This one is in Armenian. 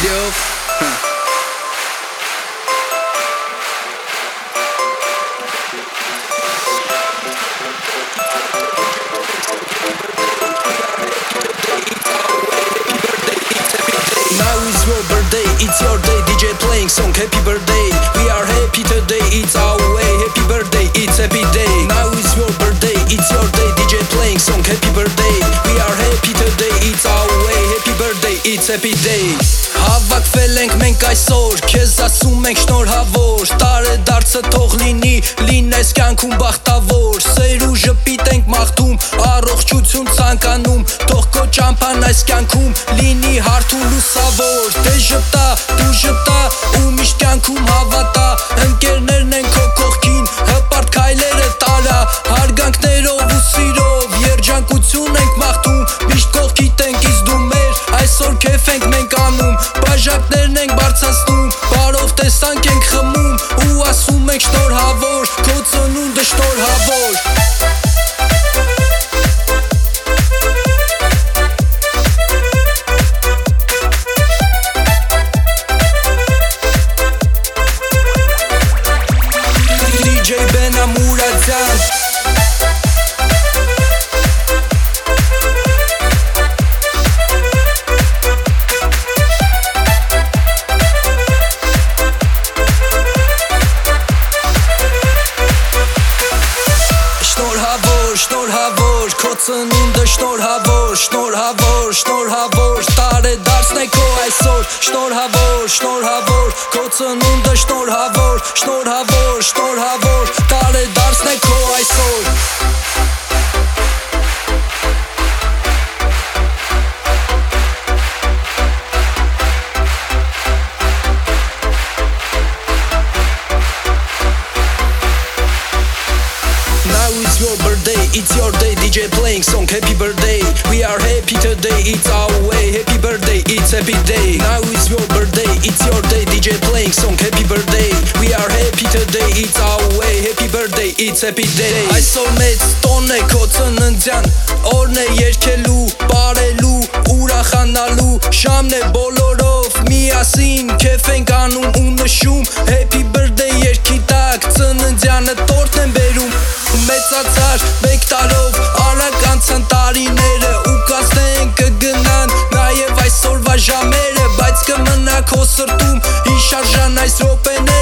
Now it's your birthday, it's your day. DJ playing song, happy birthday. We are happy today, it's our way. Happy birthday, it's happy day. Now it's your birthday, it's your day. DJ playing song, happy birthday. We are happy today, it's our it's happy day Հավաքվել ենք մենք այսօր Քեզ ասում ենք շնորհավոր Տարե դարձը թող լինի Լինես կյանքում բախտավոր Սեր ու ժպիտ ենք մաղթում Առողջություն ցանկանում Թող քո ճամփան այս կյանքում Լինի հարթ ու լուսավոր Դե ժպտա, դու ժպտա Ու միշտ կյանքում հավատա ենք բարձրացնում Բարով տեսանք ենք խմում Ու ասում ենք շնորհավոր Քո ծնունդը շնորհավոր Շնորհավոր, քո ծնունդը շնորհավոր, շնորհավոր, շնորհավոր, տարե դարձն է քո այսօր, շնորհավոր, շնորհավոր, քո ծնունդը շնորհավոր, շնորհավոր, շնորհավոր, it's your day, DJ playing song, happy birthday. We are happy today, it's our way, happy birthday, it's happy day. Now is your birthday, it's your day, DJ playing song, happy birthday. We are happy today, it's our way, happy birthday, it's happy day. Այսօր մեծ տոն է քո ծննդյան, օրն է երկելու, բարելու, ուրախանալու, շամն է բոլորով միասին, քեֆ ենք անում ու նշում, happy birthday երկի տակ, ծննդյանը տորտ են բերում մեծացար տարիները ու կասնեն կգնան նաև այսօրվա ժամերը բայց կմնա քո սրտում հիշարժան այս րոպեները